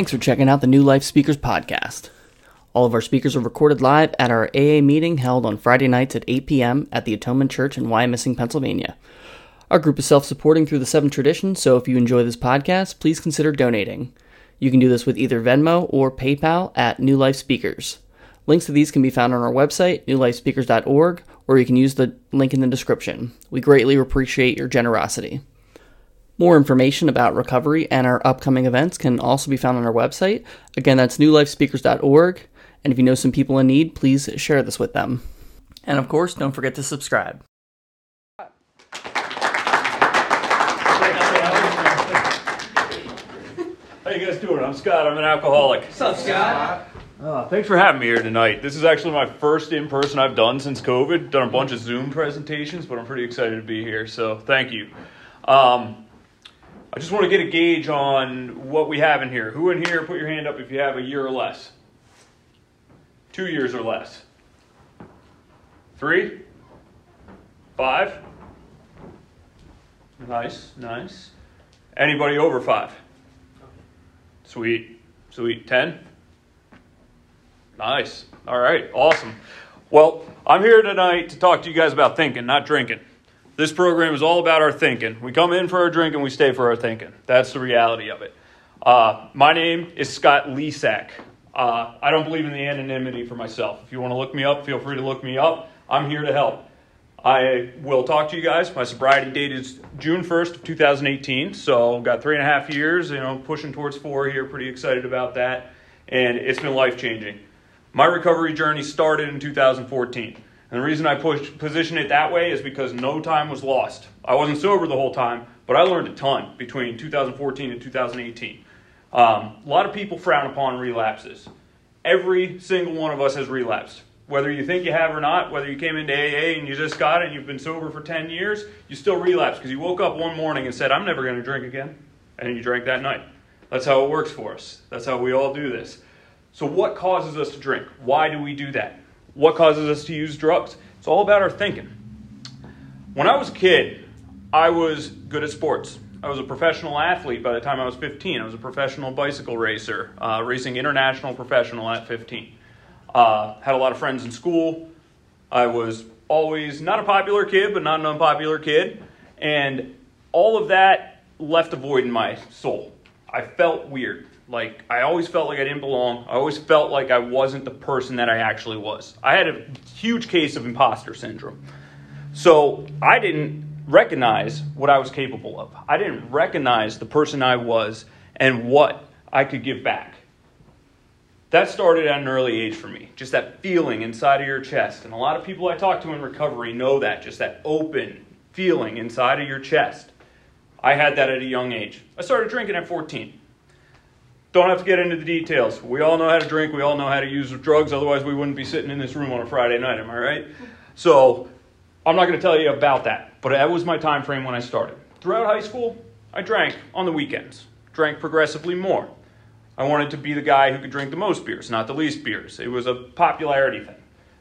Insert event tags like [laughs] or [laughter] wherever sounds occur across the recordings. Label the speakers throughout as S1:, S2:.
S1: Thanks for checking out the New Life Speakers podcast. All of our speakers are recorded live at our AA meeting held on Friday nights at 8 p.m. at the Atonement Church in Wyomissing, Pennsylvania. Our group is self supporting through the seven traditions, so if you enjoy this podcast, please consider donating. You can do this with either Venmo or PayPal at New Life Speakers. Links to these can be found on our website, newlifespeakers.org, or you can use the link in the description. We greatly appreciate your generosity. More information about recovery and our upcoming events can also be found on our website. Again, that's newlifespeakers.org. And if you know some people in need, please share this with them. And of course, don't forget to subscribe.
S2: How you guys doing? I'm Scott. I'm an alcoholic.
S3: What's up, Scott?
S2: Uh, thanks for having me here tonight. This is actually my first in person I've done since COVID. Done a bunch of Zoom presentations, but I'm pretty excited to be here. So thank you. Um, I just want to get a gauge on what we have in here. Who in here? Put your hand up if you have a year or less. Two years or less. Three. Five. Nice, nice. Anybody over five? Sweet, sweet. Ten. Nice. All right. Awesome. Well, I'm here tonight to talk to you guys about thinking, not drinking. This program is all about our thinking. We come in for our drink and we stay for our thinking. That's the reality of it. Uh, my name is Scott Lesak. Uh, I don't believe in the anonymity for myself. If you want to look me up, feel free to look me up. I'm here to help. I will talk to you guys. My sobriety date is June 1st of 2018, so got three and a half years, you know, pushing towards four here. Pretty excited about that, and it's been life changing. My recovery journey started in 2014. And the reason I pushed, position it that way is because no time was lost. I wasn't sober the whole time, but I learned a ton between 2014 and 2018. Um, a lot of people frown upon relapses. Every single one of us has relapsed. Whether you think you have or not, whether you came into AA and you just got it and you've been sober for 10 years, you still relapse because you woke up one morning and said, I'm never going to drink again. And you drank that night. That's how it works for us. That's how we all do this. So, what causes us to drink? Why do we do that? What causes us to use drugs? It's all about our thinking. When I was a kid, I was good at sports. I was a professional athlete by the time I was 15. I was a professional bicycle racer, uh, racing international professional at 15. Uh, had a lot of friends in school. I was always not a popular kid, but not an unpopular kid. And all of that left a void in my soul. I felt weird. Like, I always felt like I didn't belong. I always felt like I wasn't the person that I actually was. I had a huge case of imposter syndrome. So I didn't recognize what I was capable of. I didn't recognize the person I was and what I could give back. That started at an early age for me. Just that feeling inside of your chest. And a lot of people I talk to in recovery know that, just that open feeling inside of your chest. I had that at a young age. I started drinking at 14. Don't have to get into the details. We all know how to drink. We all know how to use drugs. Otherwise, we wouldn't be sitting in this room on a Friday night. Am I right? So, I'm not going to tell you about that. But that was my time frame when I started. Throughout high school, I drank on the weekends. Drank progressively more. I wanted to be the guy who could drink the most beers, not the least beers. It was a popularity thing.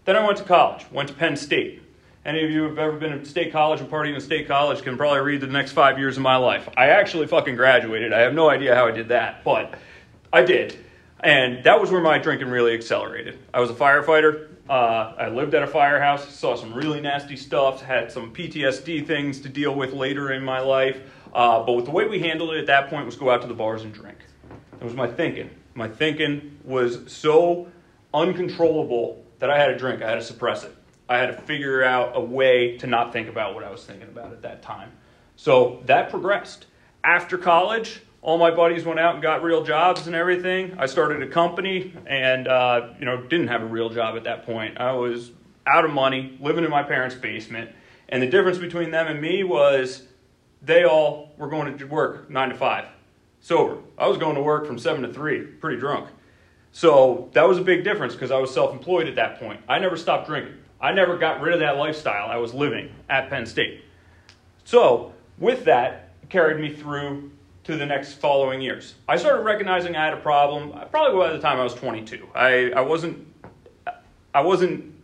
S2: Then I went to college. Went to Penn State. Any of you who have ever been to state college and partying in state college can probably read the next five years of my life. I actually fucking graduated. I have no idea how I did that, but I did. And that was where my drinking really accelerated. I was a firefighter. Uh, I lived at a firehouse, saw some really nasty stuff, had some PTSD things to deal with later in my life. Uh, but the way we handled it at that point was go out to the bars and drink. That was my thinking. My thinking was so uncontrollable that I had to drink. I had to suppress it. I had to figure out a way to not think about what I was thinking about at that time. So that progressed. After college, all my buddies went out and got real jobs and everything. I started a company and, uh, you know, didn't have a real job at that point. I was out of money, living in my parents' basement. And the difference between them and me was they all were going to work nine to five, sober. I was going to work from seven to three, pretty drunk. So that was a big difference because I was self employed at that point. I never stopped drinking. I never got rid of that lifestyle I was living at Penn State. So, with that, carried me through to the next following years. I started recognizing I had a problem uh, probably by the time I was 22. I, I wasn't I wasn't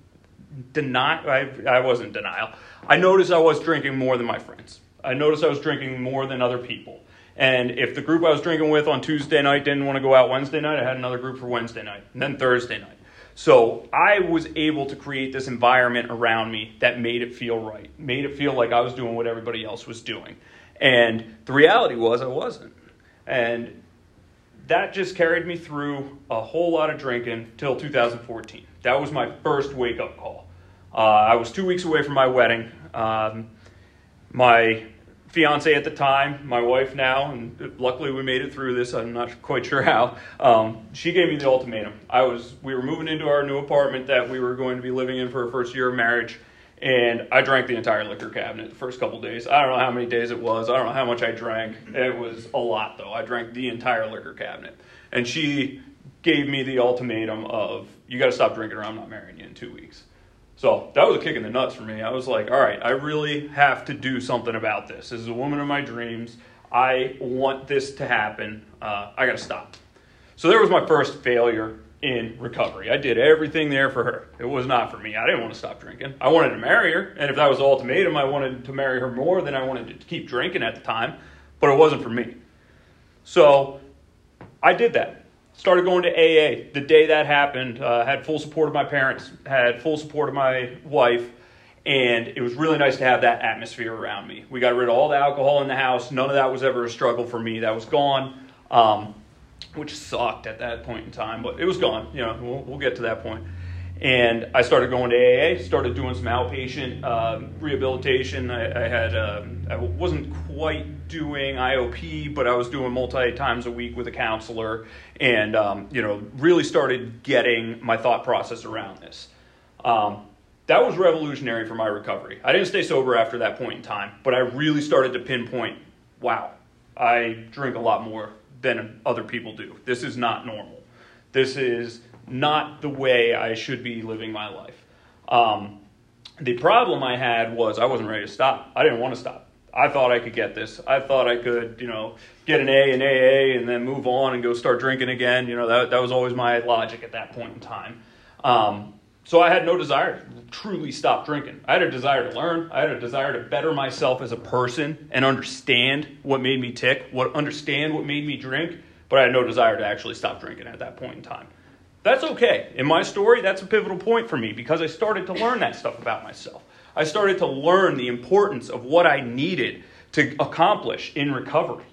S2: deny I, I wasn't denial. I noticed I was drinking more than my friends. I noticed I was drinking more than other people. And if the group I was drinking with on Tuesday night didn't want to go out Wednesday night, I had another group for Wednesday night, and then Thursday night. So I was able to create this environment around me that made it feel right, made it feel like I was doing what everybody else was doing. And the reality was I wasn't. And that just carried me through a whole lot of drinking till 2014. That was my first wake up call. Uh, I was two weeks away from my wedding. Um, my fiance at the time, my wife now, and luckily we made it through this. I'm not quite sure how. Um, she gave me the ultimatum. I was we were moving into our new apartment that we were going to be living in for our first year of marriage, and I drank the entire liquor cabinet the first couple days. I don't know how many days it was. I don't know how much I drank. It was a lot though. I drank the entire liquor cabinet, and she gave me the ultimatum of you got to stop drinking or I'm not marrying you in two weeks. So that was a kick in the nuts for me. I was like, all right, I really have to do something about this. This is a woman of my dreams. I want this to happen. Uh, I got to stop. So there was my first failure in recovery. I did everything there for her. It was not for me. I didn't want to stop drinking. I wanted to marry her. And if that was the ultimatum, I wanted to marry her more than I wanted to keep drinking at the time. But it wasn't for me. So I did that started going to AA. The day that happened, uh, had full support of my parents, had full support of my wife, and it was really nice to have that atmosphere around me. We got rid of all the alcohol in the house. None of that was ever a struggle for me. That was gone, um, which sucked at that point in time, but it was gone. You know, we'll, we'll get to that point. And I started going to AA, started doing some outpatient uh, rehabilitation. I, I had, uh, I wasn't quite doing IOP, but I was doing multi times a week with a counselor, and um, you know, really started getting my thought process around this. Um, that was revolutionary for my recovery. I didn't stay sober after that point in time, but I really started to pinpoint, wow, I drink a lot more than other people do. This is not normal. This is not the way I should be living my life. Um, the problem I had was I wasn't ready to stop. I didn't want to stop. I thought I could get this. I thought I could, you know, get an A in AA and then move on and go start drinking again. You know, that, that was always my logic at that point in time. Um, so I had no desire to truly stop drinking. I had a desire to learn. I had a desire to better myself as a person and understand what made me tick, what understand what made me drink. But I had no desire to actually stop drinking at that point in time. That's okay. In my story, that's a pivotal point for me because I started to learn that stuff about myself. I started to learn the importance of what I needed to accomplish in recovery.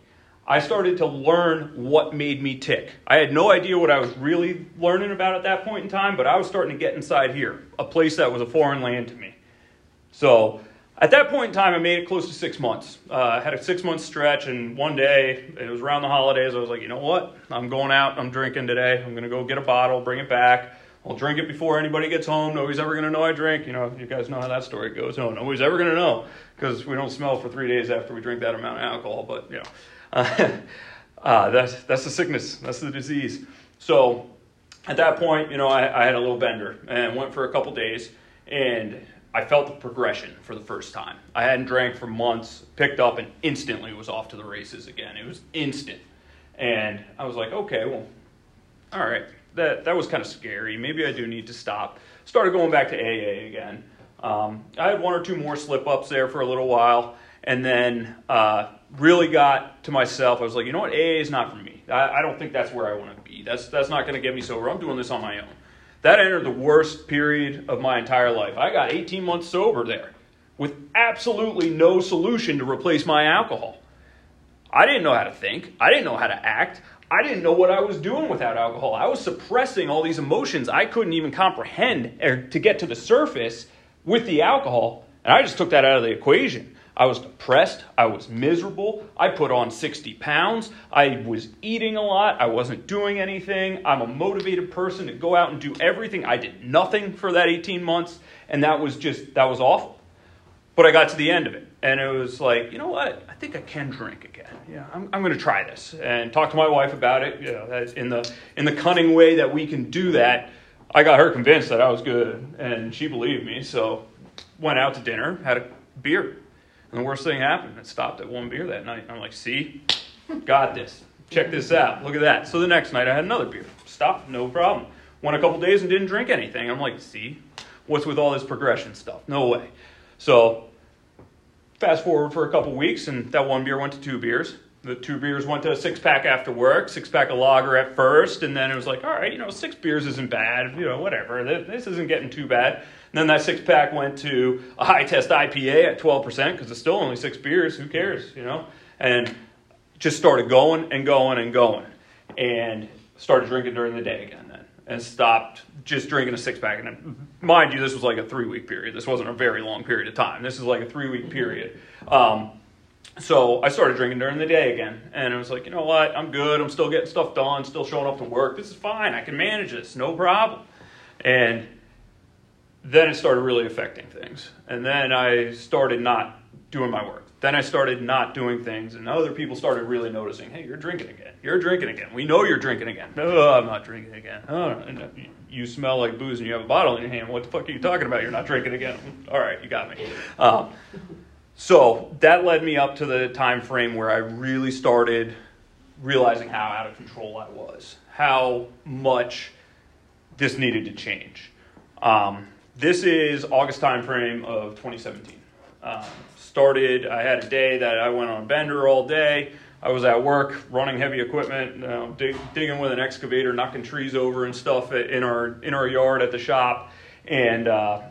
S2: I started to learn what made me tick. I had no idea what I was really learning about at that point in time, but I was starting to get inside here, a place that was a foreign land to me. So at that point in time, I made it close to six months. Uh, I had a six month stretch, and one day, it was around the holidays, I was like, you know what? I'm going out, I'm drinking today. I'm going to go get a bottle, bring it back. I'll drink it before anybody gets home. Nobody's ever going to know I drink. You know, you guys know how that story goes. No, nobody's ever going to know because we don't smell for three days after we drink that amount of alcohol. But, you know, uh, [laughs] that's, that's the sickness, that's the disease. So at that point, you know, I, I had a little bender and went for a couple days. And I felt the progression for the first time. I hadn't drank for months, picked up, and instantly was off to the races again. It was instant. And I was like, okay, well, all right, that, that was kind of scary. Maybe I do need to stop. Started going back to AA again. Um, I had one or two more slip ups there for a little while, and then uh, really got to myself. I was like, you know what, AA is not for me. I, I don't think that's where I want to be. That's, that's not going to get me sober. I'm doing this on my own. That entered the worst period of my entire life. I got 18 months sober there with absolutely no solution to replace my alcohol. I didn't know how to think. I didn't know how to act. I didn't know what I was doing without alcohol. I was suppressing all these emotions I couldn't even comprehend or to get to the surface with the alcohol, and I just took that out of the equation. I was depressed. I was miserable. I put on 60 pounds. I was eating a lot. I wasn't doing anything. I'm a motivated person to go out and do everything. I did nothing for that 18 months, and that was just, that was awful. But I got to the end of it, and it was like, you know what? I think I can drink again. Yeah, I'm, I'm going to try this and talk to my wife about it. You know, in the in the cunning way that we can do that. I got her convinced that I was good, and she believed me. So went out to dinner, had a beer, and the worst thing happened. It stopped at one beer that night. I'm like, see, got this. Check this out. Look at that. So the next night I had another beer. Stopped, no problem. Went a couple days and didn't drink anything. I'm like, see, what's with all this progression stuff? No way. So fast forward for a couple weeks, and that one beer went to two beers. the two beers went to a six pack after work, six pack of lager at first, and then it was like, all right, you know, six beers isn't bad, you know, whatever. This isn't getting too bad. Then that six pack went to a high test IPA at 12% because it's still only six beers. Who cares, you know? And just started going and going and going. And started drinking during the day again then. And stopped just drinking a six pack. And mind you, this was like a three week period. This wasn't a very long period of time. This is like a three week period. Um, so I started drinking during the day again. And I was like, you know what? I'm good. I'm still getting stuff done, still showing up to work. This is fine. I can manage this. No problem. And then it started really affecting things. And then I started not doing my work. Then I started not doing things, and other people started really noticing, hey, you're drinking again. You're drinking again. We know you're drinking again. No, I'm not drinking again. Oh, you smell like booze and you have a bottle in your hand. What the fuck are you talking about? You're not drinking again. All right, you got me. Um, so that led me up to the time frame where I really started realizing how out of control I was, how much this needed to change. Um, this is August time frame of 2017. Um, started, I had a day that I went on a bender all day. I was at work running heavy equipment, you know, dig, digging with an excavator, knocking trees over and stuff in our in our yard at the shop, and uh,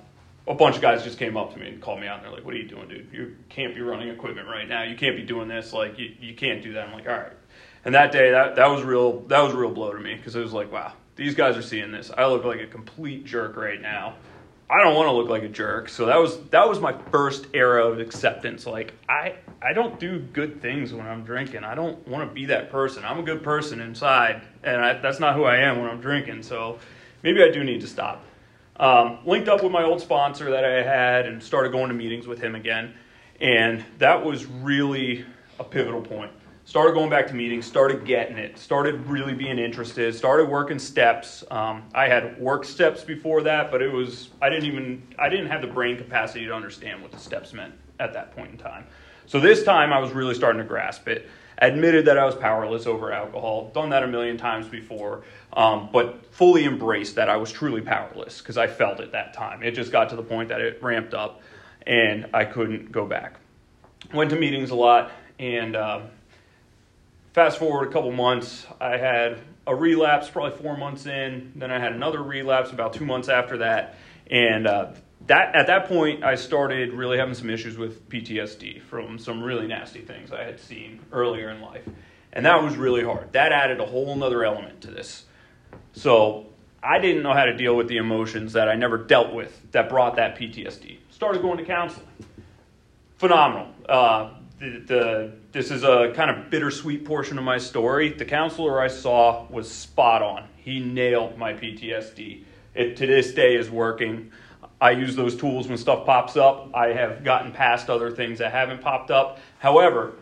S2: a bunch of guys just came up to me and called me out and they're like, "What are you doing, dude? You can't be running equipment right now. You can't be doing this. Like, you, you can't do that." I'm like, "All right." And that day, that that was real. That was a real blow to me because it was like, "Wow, these guys are seeing this. I look like a complete jerk right now." I don't want to look like a jerk. So that was that was my first era of acceptance. Like I I don't do good things when I'm drinking. I don't want to be that person. I'm a good person inside, and I, that's not who I am when I'm drinking. So maybe I do need to stop. Um, linked up with my old sponsor that I had and started going to meetings with him again, and that was really a pivotal point started going back to meetings, started getting it, started really being interested, started working steps. Um, I had work steps before that, but it was I didn't even I didn't have the brain capacity to understand what the steps meant at that point in time. So this time I was really starting to grasp it. Admitted that I was powerless over alcohol, done that a million times before, um, but fully embraced that I was truly powerless because I felt it that time. It just got to the point that it ramped up and I couldn't go back. Went to meetings a lot and uh, Fast forward a couple months, I had a relapse probably four months in. Then I had another relapse about two months after that. And uh, that at that point, I started really having some issues with PTSD from some really nasty things I had seen earlier in life. And that was really hard. That added a whole nother element to this. So I didn't know how to deal with the emotions that I never dealt with that brought that PTSD. Started going to counseling. Phenomenal. Uh, the, the, this is a kind of bittersweet portion of my story. The counselor I saw was spot on. He nailed my PTSD. It to this day is working. I use those tools when stuff pops up. I have gotten past other things that haven't popped up. However,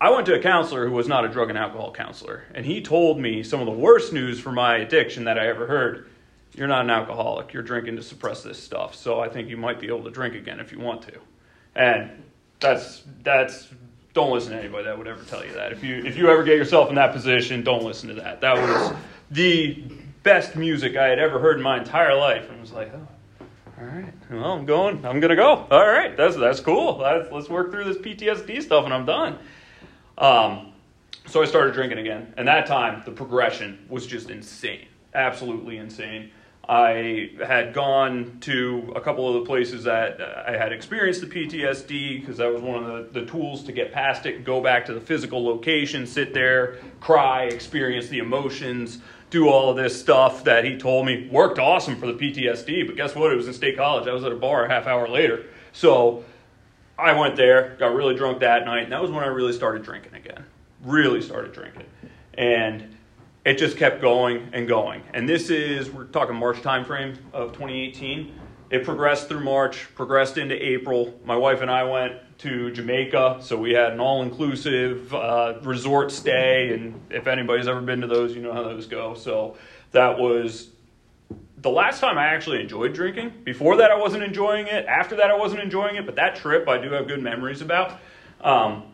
S2: I went to a counselor who was not a drug and alcohol counselor, and he told me some of the worst news for my addiction that I ever heard. You're not an alcoholic. You're drinking to suppress this stuff. So I think you might be able to drink again if you want to. And that's that's don't listen to anybody that would ever tell you that. If you if you ever get yourself in that position, don't listen to that. That was the best music I had ever heard in my entire life, and was like, oh, all right, well, I'm going, I'm gonna go. All right, that's that's cool. Let's, let's work through this PTSD stuff, and I'm done. Um, so I started drinking again, and that time the progression was just insane, absolutely insane. I had gone to a couple of the places that I had experienced the PTSD because that was one of the, the tools to get past it, go back to the physical location, sit there, cry, experience the emotions, do all of this stuff that he told me worked awesome for the PTSD. But guess what? It was in State College. I was at a bar a half hour later. So I went there, got really drunk that night, and that was when I really started drinking again. Really started drinking. And it just kept going and going. And this is, we're talking March timeframe of 2018. It progressed through March, progressed into April. My wife and I went to Jamaica, so we had an all inclusive uh, resort stay. And if anybody's ever been to those, you know how those go. So that was the last time I actually enjoyed drinking. Before that, I wasn't enjoying it. After that, I wasn't enjoying it. But that trip, I do have good memories about. Um,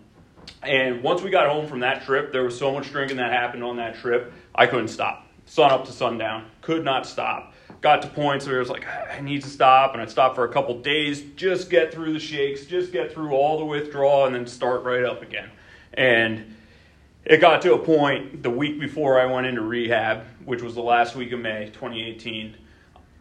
S2: and once we got home from that trip, there was so much drinking that happened on that trip I couldn't stop. Sun up to sundown, could not stop. Got to points where it was like, I need to stop, and I'd stop for a couple days, just get through the shakes, just get through all the withdrawal, and then start right up again. And it got to a point the week before I went into rehab, which was the last week of May 2018,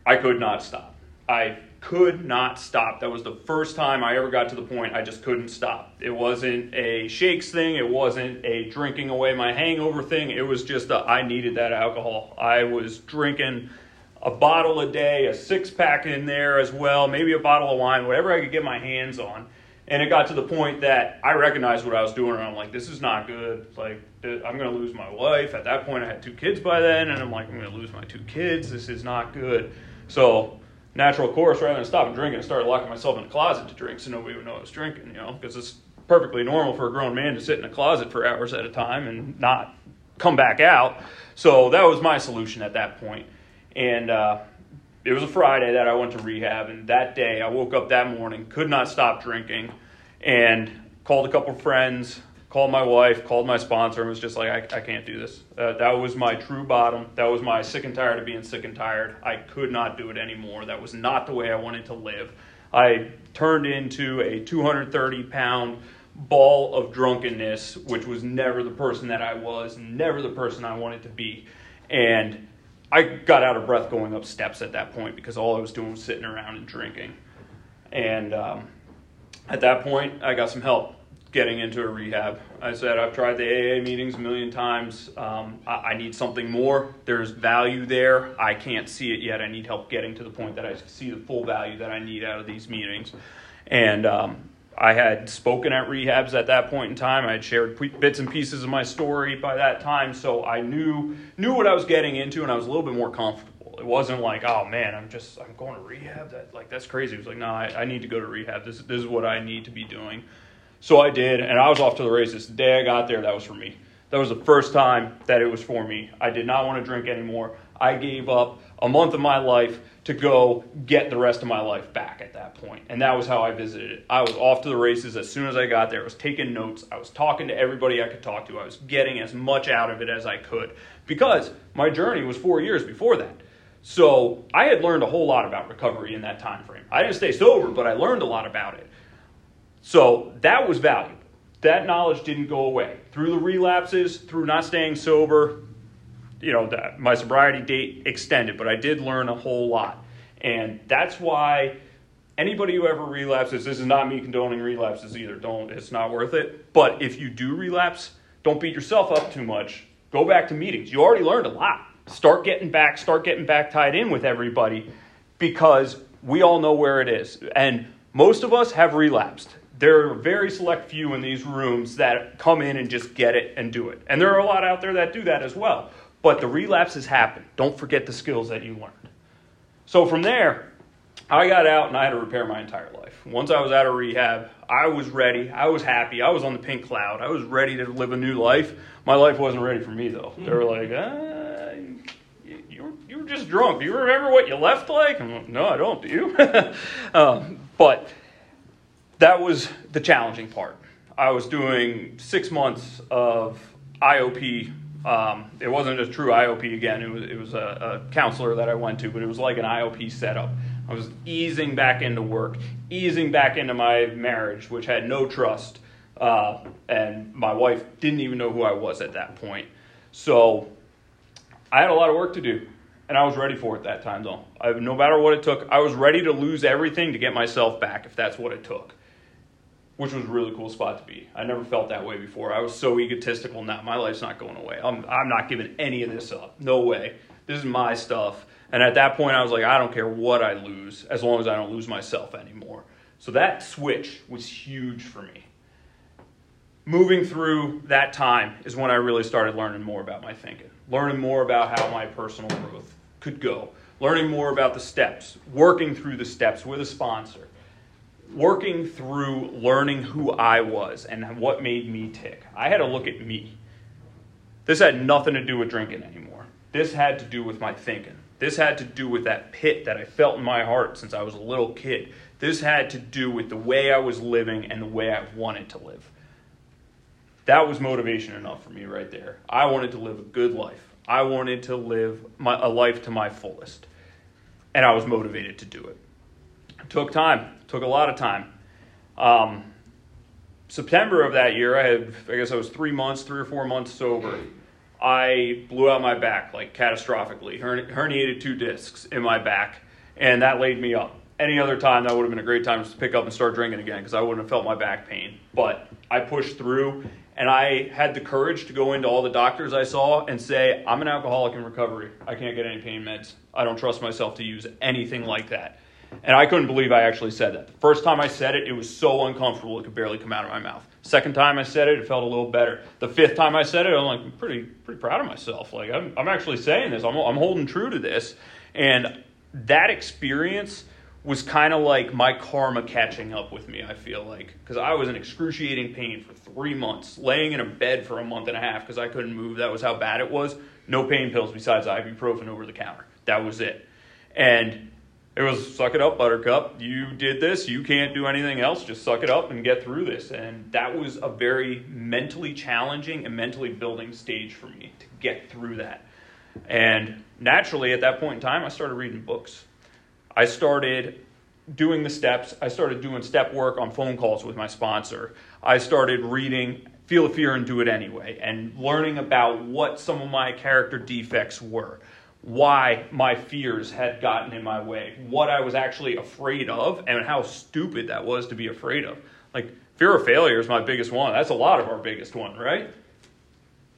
S2: I could not stop. I could not stop. That was the first time I ever got to the point I just couldn't stop. It wasn't a shakes thing, it wasn't a drinking away my hangover thing. It was just I needed that alcohol. I was drinking a bottle a day, a six pack in there as well, maybe a bottle of wine, whatever I could get my hands on. And it got to the point that I recognized what I was doing, and I'm like, this is not good. Like, I'm going to lose my wife. At that point, I had two kids by then, and I'm like, I'm going to lose my two kids. This is not good. So, natural course, rather than stopping drinking, I started locking myself in a closet to drink so nobody would know I was drinking, you know, because it's perfectly normal for a grown man to sit in a closet for hours at a time and not come back out. So, that was my solution at that point. And, uh, it was a Friday that I went to rehab, and that day I woke up that morning, could not stop drinking, and called a couple friends, called my wife, called my sponsor, and was just like, I, I can't do this. Uh, that was my true bottom. That was my sick and tired of being sick and tired. I could not do it anymore. That was not the way I wanted to live. I turned into a 230 pound ball of drunkenness, which was never the person that I was, never the person I wanted to be. And I got out of breath going up steps at that point because all I was doing was sitting around and drinking. And um, at that point, I got some help getting into a rehab. I said, I've tried the AA meetings a million times. Um, I, I, need something more. There's value there. I can't see it yet. I need help getting to the point that I see the full value that I need out of these meetings. And um, I had spoken at rehabs at that point in time. I had shared bits and pieces of my story by that time, so I knew knew what I was getting into, and I was a little bit more comfortable. It wasn't like, oh man, I'm just I'm going to rehab. That like that's crazy. It was like, no, I, I need to go to rehab. This this is what I need to be doing. So I did, and I was off to the races. The day I got there, that was for me. That was the first time that it was for me. I did not want to drink anymore. I gave up a month of my life to go get the rest of my life back at that point. And that was how I visited it. I was off to the races as soon as I got there. I was taking notes. I was talking to everybody I could talk to. I was getting as much out of it as I could because my journey was four years before that. So I had learned a whole lot about recovery in that time frame. I didn't stay sober, but I learned a lot about it. So that was valuable. That knowledge didn't go away. Through the relapses, through not staying sober, you know, that my sobriety date extended, but I did learn a whole lot. And that's why anybody who ever relapses, this is not me condoning relapses either. Don't, it's not worth it. But if you do relapse, don't beat yourself up too much. Go back to meetings. You already learned a lot. Start getting back, start getting back tied in with everybody because we all know where it is. And most of us have relapsed. There are a very select few in these rooms that come in and just get it and do it. And there are a lot out there that do that as well. But the relapses happen. Don't forget the skills that you learned. So from there, I got out and I had to repair my entire life. Once I was out of rehab, I was ready. I was happy. I was on the pink cloud. I was ready to live a new life. My life wasn't ready for me though. They were like, uh, you, were, you were just drunk. Do you remember what you left like? Like, no, I don't. Do you? [laughs] um, but that was the challenging part. I was doing six months of IOP um, it wasn't a true IOP again. It was, it was a, a, counselor that I went to, but it was like an IOP setup. I was easing back into work, easing back into my marriage, which had no trust. Uh, and my wife didn't even know who I was at that point. So I had a lot of work to do, and I was ready for it that time, though. I, no matter what it took, I was ready to lose everything to get myself back if that's what it took which was a really cool spot to be. I never felt that way before. I was so egotistical. Now my life's not going away. I'm I'm not giving any of this up. No way. This is my stuff. And at that point, I was like, I don't care what I lose, as long as I don't lose myself anymore. So that switch was huge for me. Moving through that time is when I really started learning more about my thinking, learning more about how my personal growth could go, learning more about the steps, working through the steps with a sponsor working through learning who I was and what made me tick. I had to look at me. This had nothing to do with drinking anymore. This had to do with my thinking. This had to do with that pit that I felt in my heart since I was a little kid. This had to do with the way I was living and the way I wanted to live. That was motivation enough for me right there. I wanted to live a good life. I wanted to live my, a life to my fullest. And I was motivated to do it. Took time took a lot of time. Um, September of that year, I had, I guess I was three months, three or four months sober. I blew out my back, like catastrophically, herniated two discs in my back, and that laid me up. Any other time, that would have been a great time to pick up and start drinking again because I wouldn't have felt my back pain. But I pushed through, and I had the courage to go into all the doctors I saw and say, I'm an alcoholic in recovery. I can't get any pain meds. I don't trust myself to use anything like that. And I couldn't believe I actually said that. The first time I said it, it was so uncomfortable it could barely come out of my mouth. Second time I said it, it felt a little better. The fifth time I said it, I'm like pretty pretty proud of myself. Like I'm I'm actually saying this. I'm I'm holding true to this. And that experience was kind of like my karma catching up with me, I feel like. Because I was in excruciating pain for three months, laying in a bed for a month and a half because I couldn't move. That was how bad it was. No pain pills besides ibuprofen over the counter. That was it. And it was suck it up, Buttercup. You did this. You can't do anything else. Just suck it up and get through this. And that was a very mentally challenging and mentally building stage for me to get through that. And naturally, at that point in time, I started reading books. I started doing the steps. I started doing step work on phone calls with my sponsor. I started reading Feel the Fear and Do It Anyway and learning about what some of my character defects were why my fears had gotten in my way, what I was actually afraid of, and how stupid that was to be afraid of. Like, fear of failure is my biggest one. That's a lot of our biggest one, right?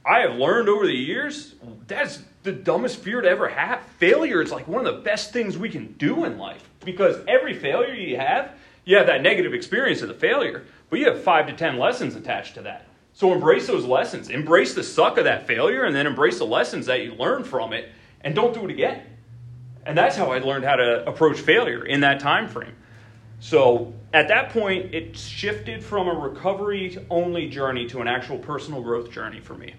S2: I have learned over the years that's the dumbest fear to ever have. Failure is like one of the best things we can do in life because every failure you have, you have that negative experience of the failure, but you have five to ten lessons attached to that. So embrace those lessons. Embrace the suck of that failure and then embrace the lessons that you learn from it and don't do it again. And that's how I learned how to approach failure in that time frame. So at that point, it shifted from a recovery only journey to an actual personal growth journey for me.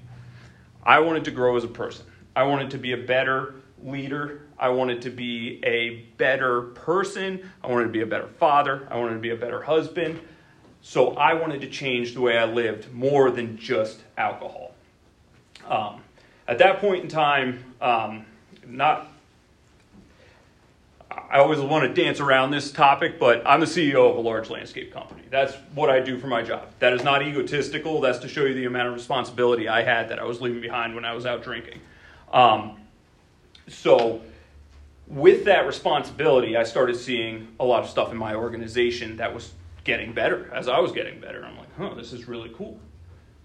S2: I wanted to grow as a person. I wanted to be a better leader. I wanted to be a better person. I wanted to be a better father. I wanted to be a better husband. So I wanted to change the way I lived more than just alcohol. Um, at that point in time, um, not I always want to dance around this topic, but I'm the CEO of a large landscape company. That's what I do for my job. That is not egotistical. That's to show you the amount of responsibility I had that I was leaving behind when I was out drinking. Um, so, with that responsibility, I started seeing a lot of stuff in my organization that was getting better as I was getting better. I'm like, huh, this is really cool.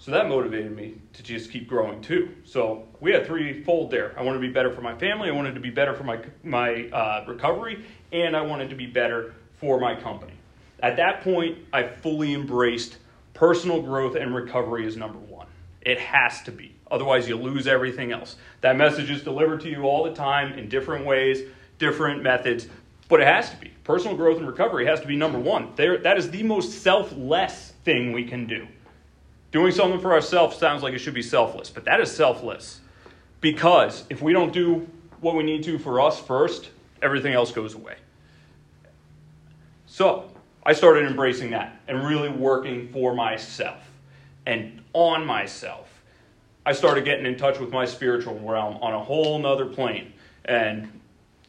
S2: So that motivated me to just keep growing too. So we had threefold there. I wanted to be better for my family. I wanted to be better for my my uh, recovery, and I wanted to be better for my company. At that point, I fully embraced personal growth and recovery as number one. It has to be. Otherwise, you lose everything else. That message is delivered to you all the time in different ways, different methods, but it has to be. Personal growth and recovery has to be number one. There, that is the most selfless thing we can do. Doing something for ourselves sounds like it should be selfless, but that is selfless. Because if we don't do what we need to for us first, everything else goes away. So I started embracing that and really working for myself and on myself. I started getting in touch with my spiritual realm on a whole nother plane. And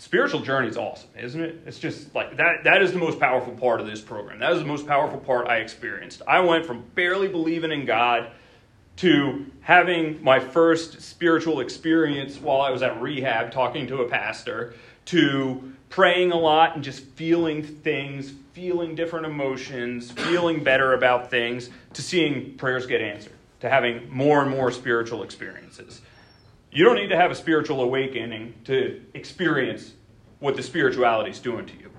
S2: spiritual journey is awesome, isn't it? It's just like that that is the most powerful part of this program. That is the most powerful part I experienced. I went from barely believing in God to having my first spiritual experience while I was at rehab talking to a pastor to praying a lot and just feeling things, feeling different emotions, feeling better about things, to seeing prayers get answered, to having more and more spiritual experiences. You don't need to have a spiritual awakening to experience what the spirituality is doing to you.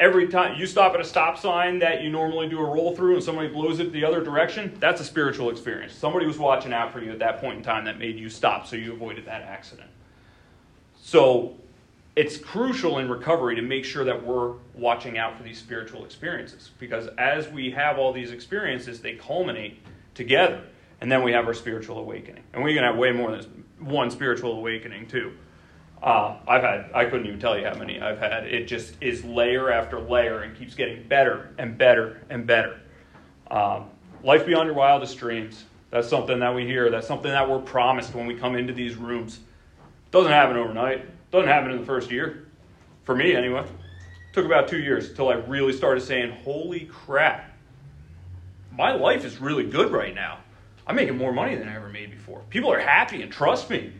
S2: Every time you stop at a stop sign that you normally do a roll through and somebody blows it the other direction, that's a spiritual experience. Somebody was watching out for you at that point in time that made you stop so you avoided that accident. So it's crucial in recovery to make sure that we're watching out for these spiritual experiences because as we have all these experiences, they culminate together and then we have our spiritual awakening. And we can have way more than one spiritual awakening too. Uh, I've had, I couldn't even tell you how many I've had. It just is layer after layer and keeps getting better and better and better. Um, life beyond your wildest dreams. That's something that we hear. That's something that we're promised when we come into these rooms. Doesn't happen overnight. Doesn't happen in the first year. For me, anyway. Took about two years until I really started saying, holy crap. my life is really good right now. I'm making more money than I ever made before. People are happy and trust me.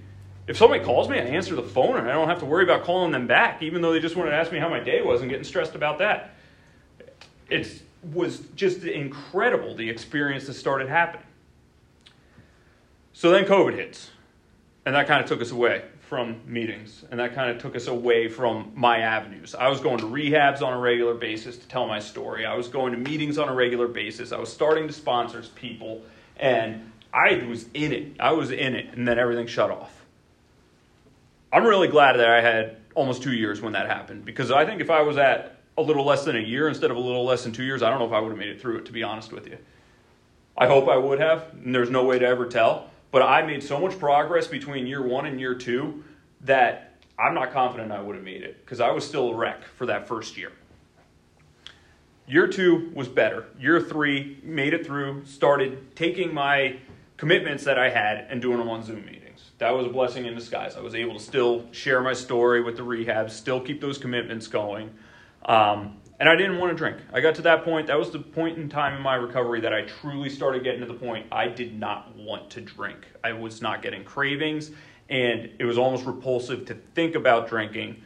S2: If somebody calls me, I answer the phone and I don't have to worry about calling them back, even though they just wanted to ask me how my day was and getting stressed about that. It was just incredible the experience that started happening. So then COVID hits, and that kind of took us away from meetings, and that kind of took us away from my avenues. I was going to rehabs on a regular basis to tell my story. I was going to meetings on a regular basis. I was starting to sponsor people, and I was in it. I was in it, and then everything shut off. I'm really glad that I had almost two years when that happened because I think if I was at a little less than a year instead of a little less than two years, I don't know if I would have made it through it, to be honest with you. I hope I would have, and there's no way to ever tell. But I made so much progress between year one and year two that I'm not confident I would have made it because I was still a wreck for that first year. Year two was better. Year three, made it through, started taking my commitments that I had and doing them on Zoom meetings that was a blessing in disguise. I was able to still share my story with the rehab, still keep those commitments going. Um, and I didn't want to drink. I got to that point. That was the point in time in my recovery that I truly started getting to the point I did not want to drink. I was not getting cravings, and it was almost repulsive to think about drinking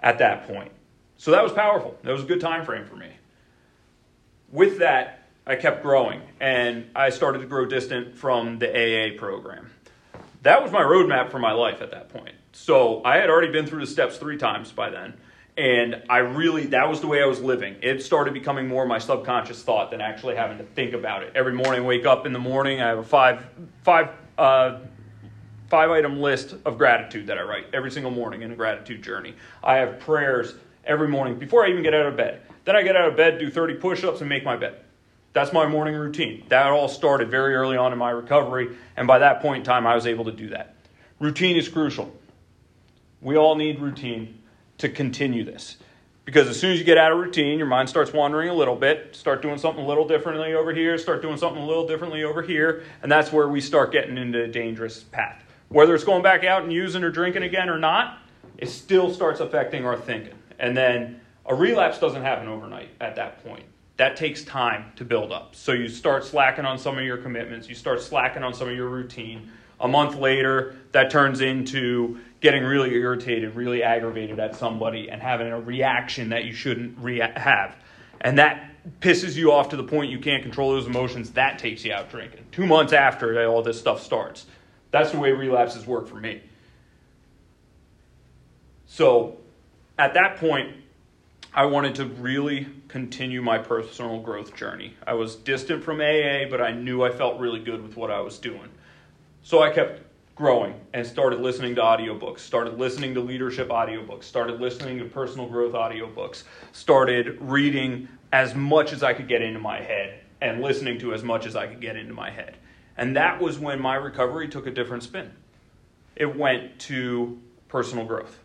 S2: at that point. So that was powerful. That was a good time frame for me. With that, I kept growing, and I started to grow distant from the AA program that was my roadmap for my life at that point. So I had already been through the steps three times by then. And I really, that was the way I was living. It started becoming more my subconscious thought than actually having to think about it. Every morning, I wake up in the morning, I have a five, five, uh, five item list of gratitude that I write every single morning in a gratitude journey. I have prayers every morning before I even get out of bed. Then I get out of bed, do 30 push ups, and make my bed. That's my morning routine. That all started very early on in my recovery, and by that point in time, I was able to do that. Routine is crucial. We all need routine to continue this. Because as soon as you get out of routine, your mind starts wandering a little bit. Start doing something a little differently over here, start doing something a little differently over here, and that's where we start getting into a dangerous path. Whether it's going back out and using or drinking again or not, it still starts affecting our thinking. And then a relapse doesn't happen overnight at that point that takes time to build up. So you start slacking on some of your commitments, you start slacking on some of your routine. A month later, that turns into getting really irritated, really aggravated at somebody, and having a reaction that you shouldn't rea- have. And that pisses you off to the point you can't control those emotions. That takes you out drinking. Two months after all this stuff starts. That's the way relapses work for me. So at that point, I wanted to really continue my personal growth journey. I was distant from AA, but I knew I felt really good with what I was doing. So I kept growing and started listening to audiobooks, started listening to leadership audiobooks, started listening to personal growth audiobooks, started reading as much as I could get into my head and listening to as much as I could get into my head. And that was when my recovery took a different spin. It went to personal growth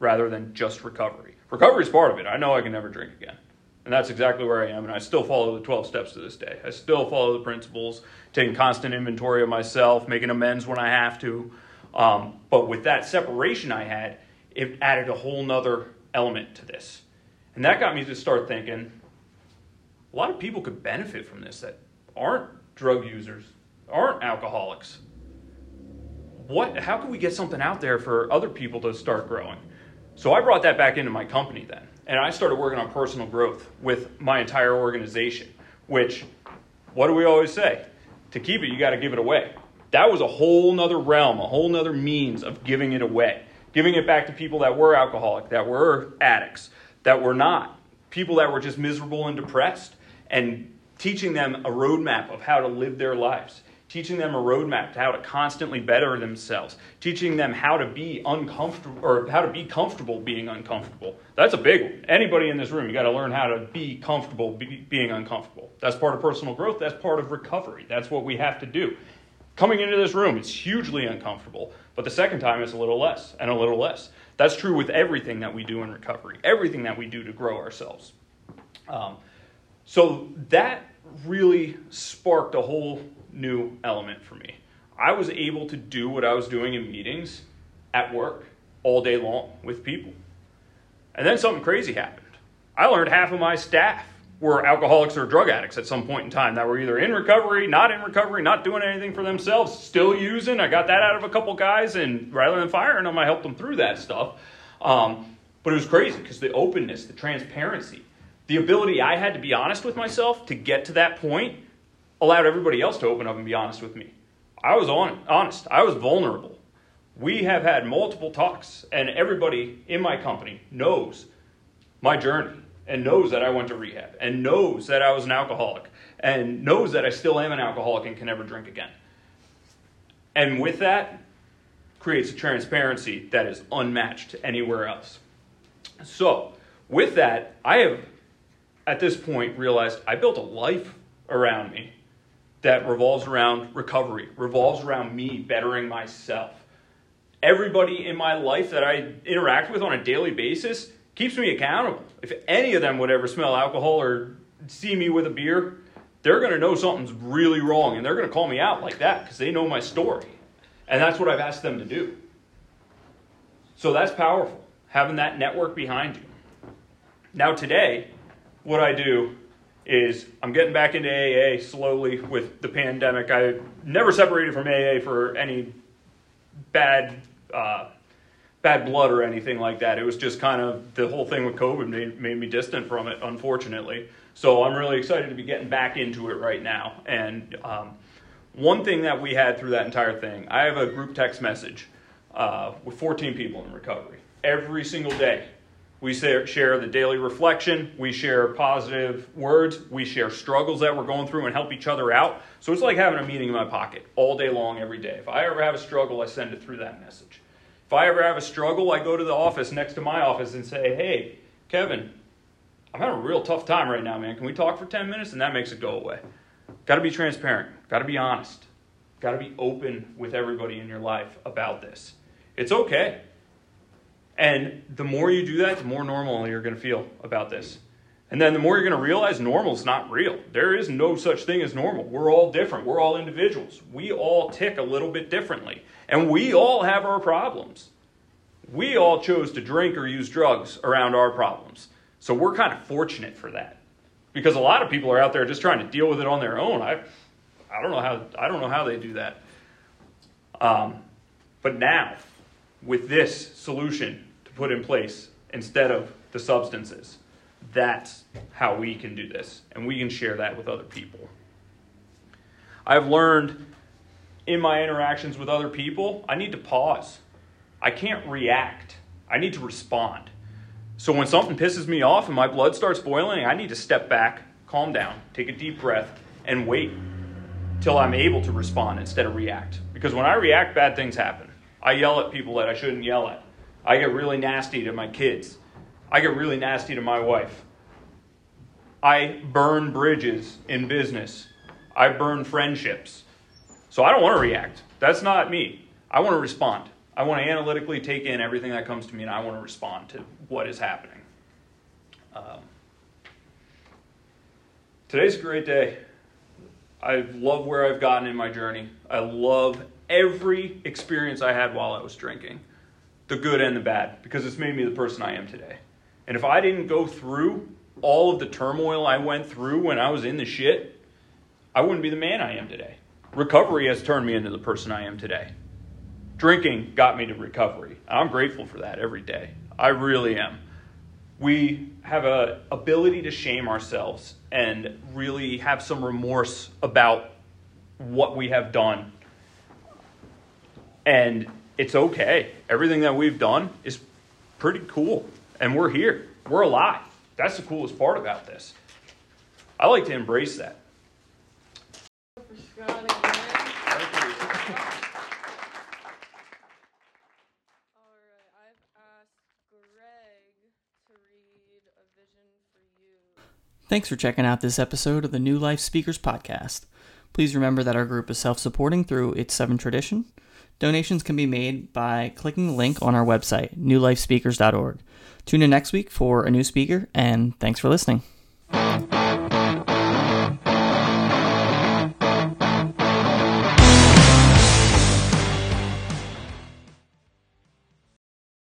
S2: rather than just recovery. Recovery is part of it. I know I can never drink again. And that's exactly where I am. And I still follow the 12 steps to this day. I still follow the principles, taking constant inventory of myself, making amends when I have to. Um, but with that separation I had, it added a whole nother element to this. And that got me to start thinking a lot of people could benefit from this that aren't drug users, aren't alcoholics. What, how can we get something out there for other people to start growing? So I brought that back into my company then. And I started working on personal growth with my entire organization, which, what do we always say? To keep it, you got to give it away. That was a whole nother realm, a whole nother means of giving it away. Giving it back to people that were alcoholic, that were addicts, that were not, people that were just miserable and depressed, and teaching them a roadmap of how to live their lives teaching them a roadmap to how to constantly better themselves, teaching them how to be uncomfortable or how to be comfortable being uncomfortable. That's a big one. Anybody in this room, you got to learn how to be comfortable be, being uncomfortable. That's part of personal growth. That's part of recovery. That's what we have to do. Coming into this room, it's hugely uncomfortable, but the second time it's a little less and a little less. That's true with everything that we do in recovery, everything that we do to grow ourselves. Um, so that really sparked a whole new element for me. I was able to do what I was doing in meetings at work all day long with people. And then something crazy happened. I learned half of my staff were alcoholics or drug addicts at some point in time that were either in recovery, not in recovery, not doing anything for themselves, still using. I got that out of a couple guys, and rather than firing them, I helped them through that stuff. Um, but it was crazy because the openness, the transparency, the ability I had to be honest with myself to get to that point allowed everybody else to open up and be honest with me. I was on, honest, I was vulnerable. We have had multiple talks, and everybody in my company knows my journey and knows that I went to rehab and knows that I was an alcoholic and knows that I still am an alcoholic and can never drink again. And with that, creates a transparency that is unmatched anywhere else. So, with that, I have at this point realized I built a life around me that revolves around recovery, revolves around me bettering myself. Everybody in my life that I interact with on a daily basis keeps me accountable. If any of them would ever smell alcohol or see me with a beer, they're going to know something's really wrong and they're going to call me out like that because they know my story. And that's what I've asked them to do. So that's powerful, having that network behind you. Now, today, what I do is I'm getting back into AA slowly with the pandemic. I never separated from AA for any bad uh, bad blood or anything like that. It was just kind of the whole thing with COVID made, made me distant from it, unfortunately. So I'm really excited to be getting back into it right now. And um, one thing that we had through that entire thing, I have a group text message uh, with 14 people in recovery. Every single day, we share the daily reflection, we share positive words, we share struggles that we're going through and help each other out. So it's like having a meeting in my pocket all day long, every day. If I ever have a struggle, I send it through that message. If I ever have a struggle, I go to the office next to my office and say, hey, Kevin, I'm having a real tough time right now, man. Can we talk for 10 minutes? And that makes it go away. Got to be transparent, got to be honest, got to be open with everybody in your life about this. It's okay. And the more you do that, the more normal you're going to feel about this. And then the more you're going to realize normal is not real. There is no such thing as normal. We're all different. We're all individuals. We all tick a little bit differently. And we all have our problems. We all chose to drink or use drugs around our problems. So we're kind of fortunate for that. Because a lot of people are out there just trying to deal with it on their own. I, I don't know how I don't know how they do that. Um, but now, with this solution put in place instead of the substances, that's how we can do this, and we can share that with other people. I've learned in my interactions with other people, I need to pause. I can't react. I need to respond. So when something pisses me off and my blood starts boiling, I need to step back, calm down, take a deep breath, and wait till I'm able to respond instead of react. Because when I react, bad things happen. I yell at people that I shouldn't yell at. I get really nasty to my kids. I get really nasty to my wife. I burn bridges in business. I burn friendships. So I don't want to react. That's not me. I want to respond. I want to analytically take in everything that comes to me and I want to respond to what is happening. Um, today's a great day. I love where I've gotten in my journey. I love every experience I had while I was drinking, the good and the bad, because it's made me the person I am today. And if I didn't go through all of the turmoil I went through when I was in the shit, I wouldn't be the man I am today. Recovery has turned me into the person I am today. Drinking got me to recovery. I'm grateful for that every day. I really am. We have a ability to shame ourselves and really have some remorse about what we have done. And it's okay. Everything that we've done is pretty cool. And we're here. We're alive. That's the coolest part about this. I like to embrace that.
S1: Thanks for checking out this episode of the New Life Speakers Podcast. Please remember that our group is self supporting through its seven tradition. Donations can be made by clicking the link on our website, newlifespeakers.org. Tune in next week for a new speaker, and thanks for listening.